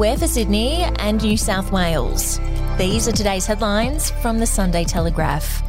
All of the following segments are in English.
wear for Sydney and New South Wales. These are today's headlines from the Sunday Telegraph.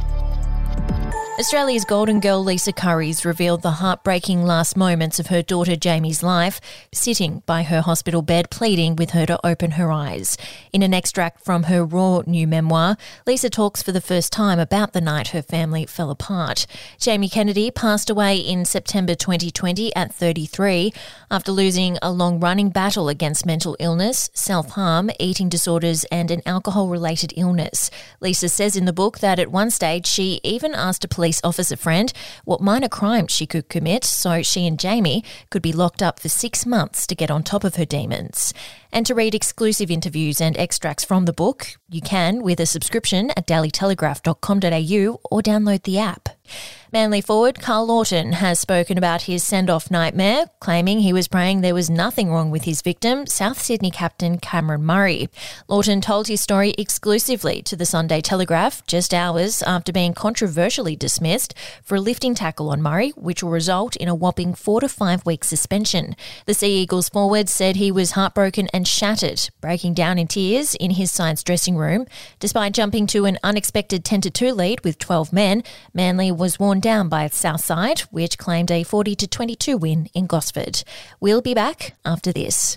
Australia's Golden Girl Lisa Curry's revealed the heartbreaking last moments of her daughter Jamie's life, sitting by her hospital bed pleading with her to open her eyes. In an extract from her raw new memoir, Lisa talks for the first time about the night her family fell apart. Jamie Kennedy passed away in September 2020 at 33 after losing a long running battle against mental illness, self harm, eating disorders, and an alcohol related illness. Lisa says in the book that at one stage she even asked a police officer friend what minor crime she could commit so she and Jamie could be locked up for six months to get on top of her demons. And to read exclusive interviews and extracts from the book, you can with a subscription at dailytelegraph.com.au or download the app. Manly forward Karl Lawton has spoken about his send off nightmare, claiming he was praying there was nothing wrong with his victim, South Sydney captain Cameron Murray. Lawton told his story exclusively to the Sunday Telegraph just hours after being controversially dismissed for a lifting tackle on Murray, which will result in a whopping four to five week suspension. The Sea Eagles forward said he was heartbroken and shattered, breaking down in tears in his science dressing room. Despite jumping to an unexpected 10 2 lead with 12 men, Manly was worn down by Southside, which claimed a 40 to 22 win in Gosford. We'll be back after this.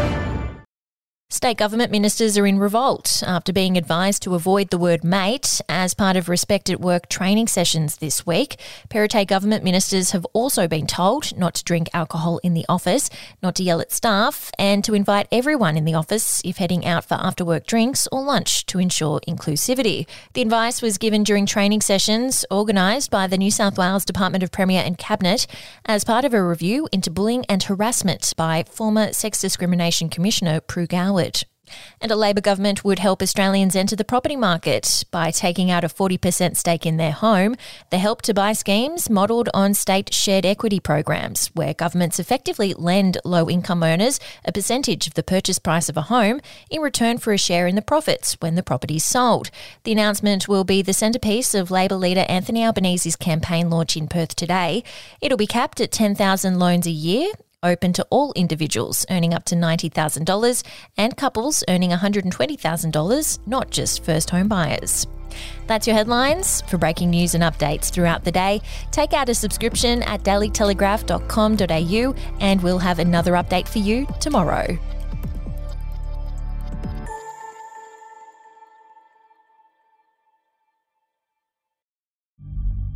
State government ministers are in revolt after being advised to avoid the word mate as part of Respect at Work training sessions this week. Perrottet government ministers have also been told not to drink alcohol in the office, not to yell at staff, and to invite everyone in the office if heading out for after work drinks or lunch to ensure inclusivity. The advice was given during training sessions organised by the New South Wales Department of Premier and Cabinet as part of a review into bullying and harassment by former Sex Discrimination Commissioner Pru Goward. And a Labor government would help Australians enter the property market by taking out a 40% stake in their home. The Help to Buy schemes modelled on state shared equity programs, where governments effectively lend low income owners a percentage of the purchase price of a home in return for a share in the profits when the property is sold. The announcement will be the centrepiece of Labor leader Anthony Albanese's campaign launch in Perth today. It'll be capped at 10,000 loans a year open to all individuals earning up to $90,000 and couples earning $120,000, not just first home buyers. That's your headlines. For breaking news and updates throughout the day, take out a subscription at dailytelegraph.com.au and we'll have another update for you tomorrow.